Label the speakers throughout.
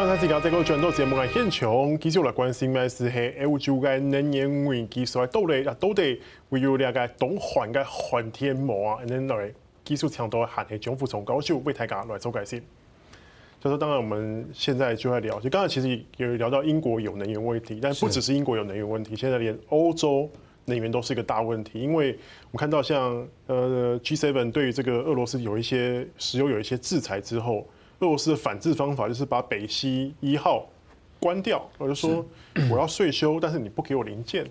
Speaker 1: 刚才自己在个转到节目嘅现场，继续来关心嘅是系欧洲嘅能源危机所在到底啊，到底会有两个东韩嘅寒天魔啊，然后来技术强度喊系政府从高就为大家来做解释。就说当然我们现在就在聊，就刚才其实有聊到英国有能源问题，但不只是英国有能源问题，现在连欧洲能源都是一个大问题，因为我们看到像呃 G7 对于这个俄罗斯有一些石油有一些制裁之后。俄罗斯的反制方法就是把北溪一号关掉，我就说我要税收，但是你不给我零件。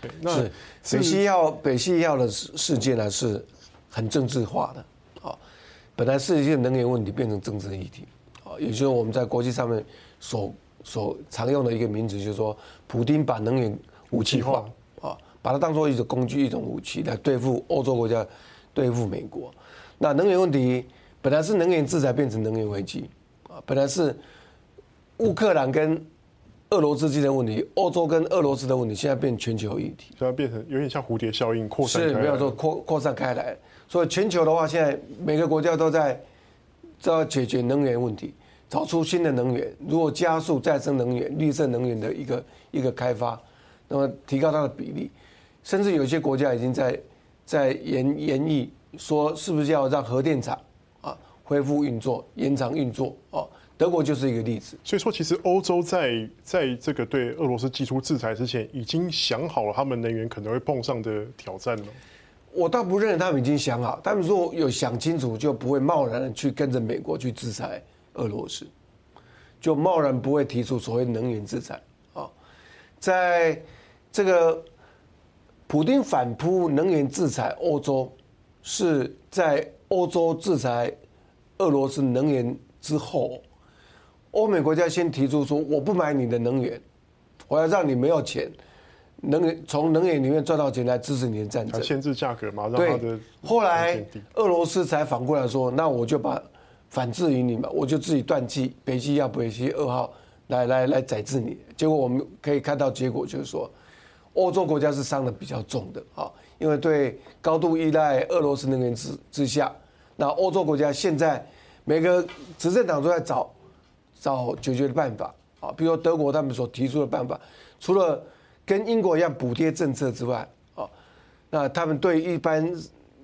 Speaker 1: 对，那
Speaker 2: 北溪一号北溪一号的事事件呢，是很政治化的。啊，本来是一件能源问题，变成政治议题。啊，也就是我们在国际上面所所常用的一个名词，就是说，普丁把能源武器化，啊，把它当做一种工具、一种武器来对付欧洲国家、对付美国。那能源问题。本来是能源制裁变成能源危机，啊，本来是乌克兰跟俄罗斯之间的问题，欧洲跟俄罗斯的问题，现在变全球议题，
Speaker 1: 现在变成有点像蝴蝶效应扩散，是
Speaker 2: 没有说扩扩散开来。所以全球的话，现在每个国家都在都要解决能源问题，找出新的能源，如果加速再生能源、绿色能源的一个一个开发，那么提高它的比例，甚至有些国家已经在在研研议说，是不是要让核电厂。恢复运作，延长运作，哦，德国就是一个例子。
Speaker 1: 所以说，其实欧洲在在这个对俄罗斯寄出制裁之前，已经想好了他们能源可能会碰上的挑战了。
Speaker 2: 我倒不认为他们已经想好，他们说有想清楚，就不会贸然的去跟着美国去制裁俄罗斯，就贸然不会提出所谓能源制裁。啊，在这个普丁反扑能源制裁欧洲，是在欧洲制裁。俄罗斯能源之后，欧美国家先提出说：“我不买你的能源，我要让你没有钱，能源从能源里面赚到钱来支持你的战争，
Speaker 1: 限制价格嘛。”
Speaker 2: 对。后来俄罗斯才反过来说：“那我就把反制于你嘛，我就自己断气，北溪要北溪二号来来来宰制你。”结果我们可以看到结果就是说，欧洲国家是伤的比较重的啊，因为对高度依赖俄罗斯能源之之下。那欧洲国家现在每个执政党都在找找解决的办法。啊，比如说德国他们所提出的办法，除了跟英国一样补贴政策之外啊，那他们对一般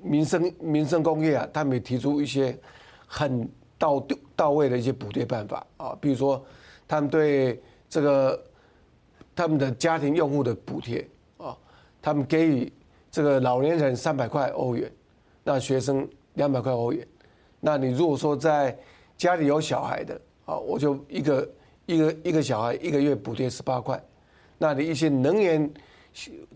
Speaker 2: 民生民生工业啊，他们也提出一些很到到位的一些补贴办法。啊，比如说他们对这个他们的家庭用户的补贴。啊，他们给予这个老年人三百块欧元，那学生。两百块欧元，那你如果说在家里有小孩的，啊，我就一个一个一个小孩一个月补贴十八块，那你一些能源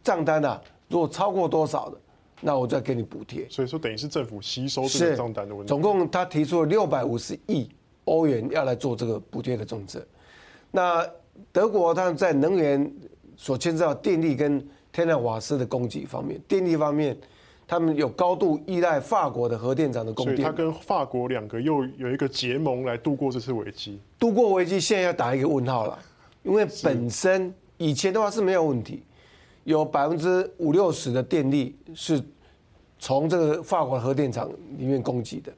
Speaker 2: 账单啊，如果超过多少的，那我再给你补贴。
Speaker 1: 所以说等于是政府吸收这个账单的问题。
Speaker 2: 总共他提出了六百五十亿欧元要来做这个补贴的政策。那德国他们在能源所牵涉到电力跟天然瓦斯的供给方面，电力方面。他们有高度依赖法国的核电厂的供电，
Speaker 1: 所以他跟法国两个又有一个结盟来度过这次危机。
Speaker 2: 度过危机，现在要打一个问号了，因为本身以前的话是没有问题，有百分之五六十的电力是从这个法国核电厂里面供给的，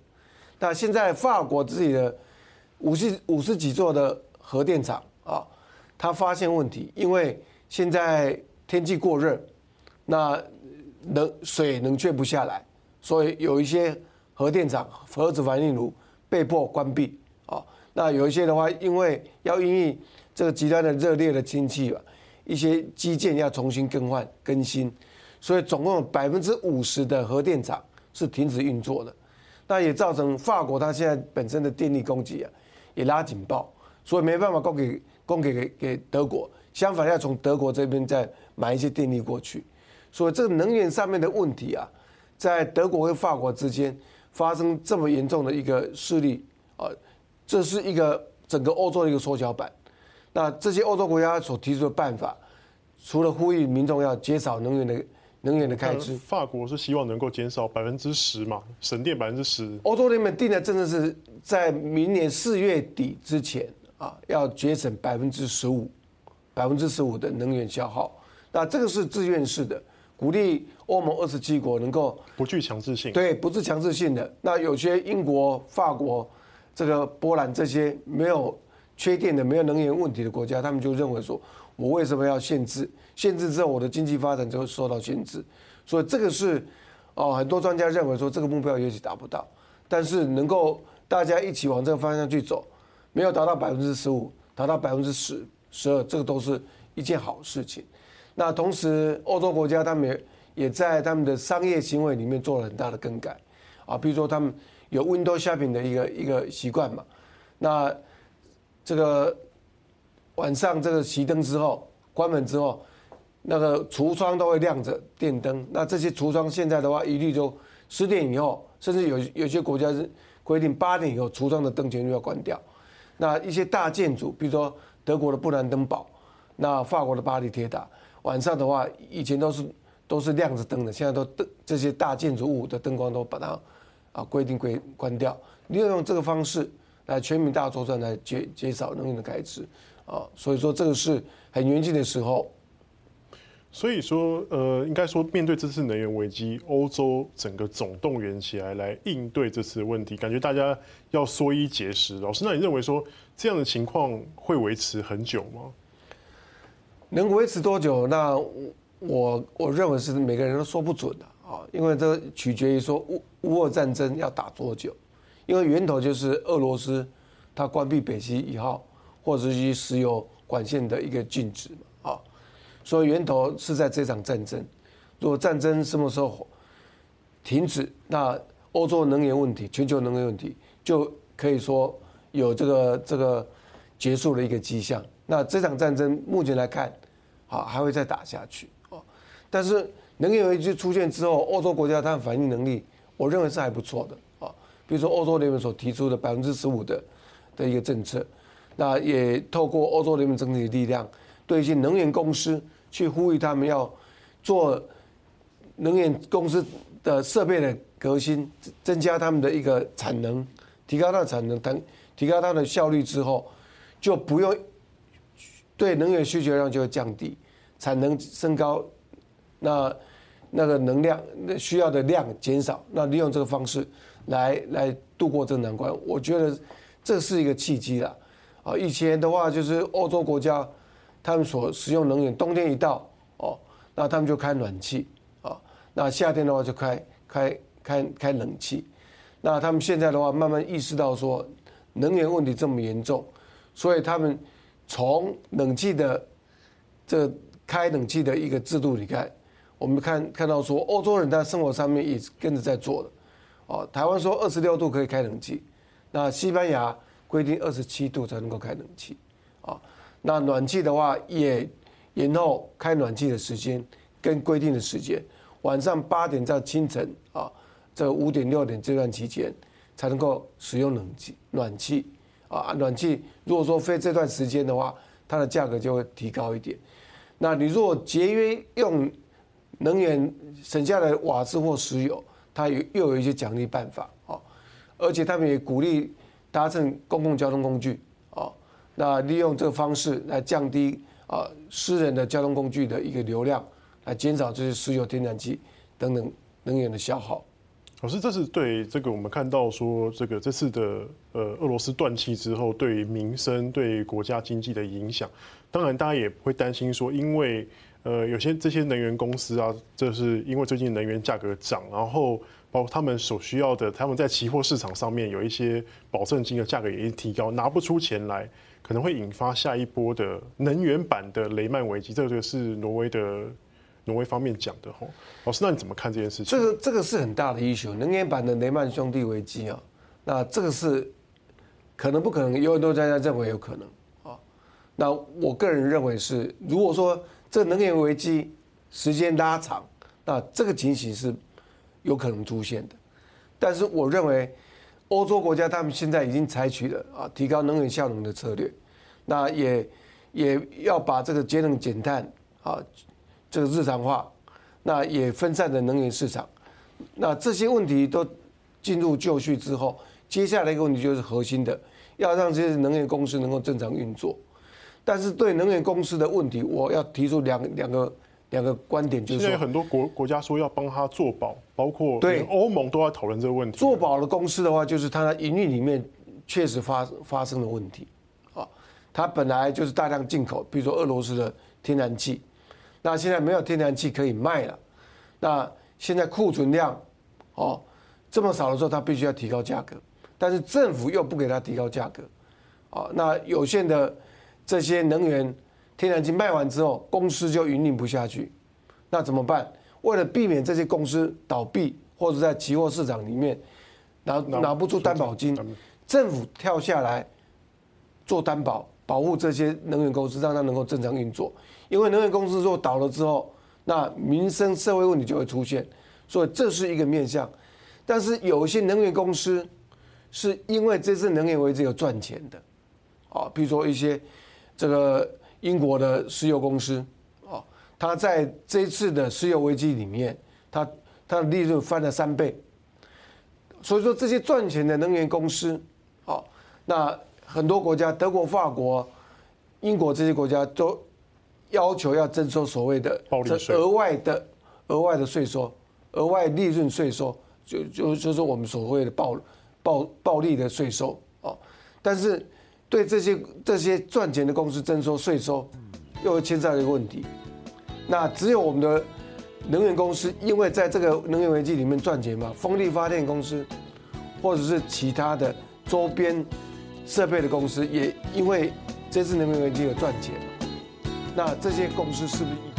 Speaker 2: 那现在法国自己的五十五十几座的核电厂啊，他发现问题，因为现在天气过热，那。冷水冷却不下来，所以有一些核电厂核子反应炉被迫关闭啊。那有一些的话，因为要因应这个极端的热烈的天气吧，一些基建要重新更换更新，所以总共有百分之五十的核电厂是停止运作的。那也造成法国它现在本身的电力供给啊也拉警报，所以没办法供给供给给给德国，相反要从德国这边再买一些电力过去。所以这个能源上面的问题啊，在德国和法国之间发生这么严重的一个势力啊，这是一个整个欧洲的一个缩小版。那这些欧洲国家所提出的办法，除了呼吁民众要减少能源的能源的开支，
Speaker 1: 法国是希望能够减少百分之十嘛，省电百分之十。
Speaker 2: 欧洲那边定的政策是在明年四月底之前啊，要节省百分之十五，百分之十五的能源消耗。那这个是自愿式的。鼓励欧盟二十七国能够
Speaker 1: 不具强制性，
Speaker 2: 对，不是强制性的。那有些英国、法国、这个波兰这些没有缺电的、没有能源问题的国家，他们就认为说，我为什么要限制？限制之后，我的经济发展就会受到限制。所以这个是哦，很多专家认为说，这个目标也许达不到，但是能够大家一起往这个方向去走，没有达到百分之十五，达到百分之十、十二，这个都是一件好事情。那同时，欧洲国家他们也也在他们的商业行为里面做了很大的更改啊，比如说他们有 window shopping 的一个一个习惯嘛，那这个晚上这个熄灯之后，关门之后，那个橱窗都会亮着电灯。那这些橱窗现在的话，一律就十点以后，甚至有有些国家是规定八点以后，橱窗的灯全都要关掉。那一些大建筑，比如说德国的布兰登堡，那法国的巴黎铁塔，晚上的话，以前都是都是亮着灯的，现在都灯这些大建筑物的灯光都把它啊规定归关掉。利用这个方式来全民大作战来减减少能源的开支啊，所以说这个是很严峻的时候。
Speaker 1: 所以说，呃，应该说面对这次能源危机，欧洲整个总动员起来来应对这次问题，感觉大家要缩衣节食。老师，那你认为说这样的情况会维持很久吗？
Speaker 2: 能维持多久？那我我认为是每个人都说不准的啊，因为这取决于说乌乌俄战争要打多久，因为源头就是俄罗斯，它关闭北溪一号或者是石油管线的一个禁止嘛啊。所以源头是在这场战争。如果战争什么时候停止，那欧洲能源问题、全球能源问题就可以说有这个这个结束的一个迹象。那这场战争目前来看，好还会再打下去哦。但是能源危机出现之后，欧洲国家它的反应能力，我认为是还不错的啊。比如说欧洲联盟所提出的百分之十五的的一个政策，那也透过欧洲联盟整体的力量。对一些能源公司去呼吁他们要做能源公司的设备的革新，增加他们的一个产能，提高它的产能，等提高它的效率之后，就不用对能源需求量就会降低，产能升高，那那个能量那需要的量减少，那利用这个方式来来度过这个难关，我觉得这是一个契机啦。啊，以前的话就是欧洲国家。他们所使用能源，冬天一到哦，那他们就开暖气啊，那夏天的话就开开开开冷气。那他们现在的话，慢慢意识到说能源问题这么严重，所以他们从冷气的这开冷气的一个制度里看，我们看看到说欧洲人在生活上面也跟着在做的哦。台湾说二十六度可以开冷气，那西班牙规定二十七度才能够开冷气啊。那暖气的话，也延后开暖气的时间跟规定的时间，晚上八点到清晨啊，这五点六点这段期间才能够使用冷气暖气啊。暖气如果说非这段时间的话，它的价格就会提高一点。那你如果节约用能源省下来瓦斯或石油，它有又有一些奖励办法啊，而且他们也鼓励搭乘公共交通工具。那利用这个方式来降低啊私人的交通工具的一个流量，来减少这些石油、天然气等等能源的消耗。
Speaker 1: 老师，这是对这个我们看到说，这个这次的呃俄罗斯断气之后，对民生、对国家经济的影响。当然，大家也会担心说，因为呃有些这些能源公司啊，这是因为最近能源价格涨，然后包括他们所需要的，他们在期货市场上面有一些保证金的价格也提高，拿不出钱来。可能会引发下一波的能源版的雷曼危机，这个是挪威的挪威方面讲的哈。老师，那你怎么看这件事情？
Speaker 2: 这个这个是很大的一球能源版的雷曼兄弟危机啊。那这个是可能不可能？有很多专家认为有可能啊。那我个人认为是，如果说这能源危机时间拉长，那这个情形是有可能出现的。但是我认为。欧洲国家他们现在已经采取了啊提高能源效能的策略，那也也要把这个节能减碳啊这个日常化，那也分散的能源市场，那这些问题都进入就绪之后，接下来一个问题就是核心的，要让这些能源公司能够正常运作。但是对能源公司的问题，我要提出两两个。两个观点就是，
Speaker 1: 现在很多国国家说要帮他做保，包括对欧盟都在讨论这个问题。
Speaker 2: 做保的公司的话，就是它的营运里面确实发发生了问题，啊，它本来就是大量进口，比如说俄罗斯的天然气，那现在没有天然气可以卖了，那现在库存量哦这么少的时候，它必须要提高价格，但是政府又不给它提高价格，哦，那有限的这些能源天然气卖完之后，公司就运营运不下去，那怎么办？为了避免这些公司倒闭，或者在期货市场里面拿拿不出担保金，政府跳下来做担保。保护这些能源公司，让它能够正常运作。因为能源公司如果倒了之后，那民生社会问题就会出现，所以这是一个面向。但是有一些能源公司是因为这次能源危机有赚钱的，啊，比如说一些这个英国的石油公司，啊，它在这一次的石油危机里面，它它的利润翻了三倍。所以说这些赚钱的能源公司，啊，那。很多国家，德国、法国、英国这些国家都要求要征收所谓的额外的额外的税收、额外利润税收，就就就是我们所谓的暴暴暴利的税收啊。但是对这些这些赚钱的公司征收税收，又牵涉一个问题。那只有我们的能源公司，因为在这个能源危机里面赚钱嘛，风力发电公司或者是其他的周边。设备的公司也因为这次能源危机而赚钱，那这些公司是不是？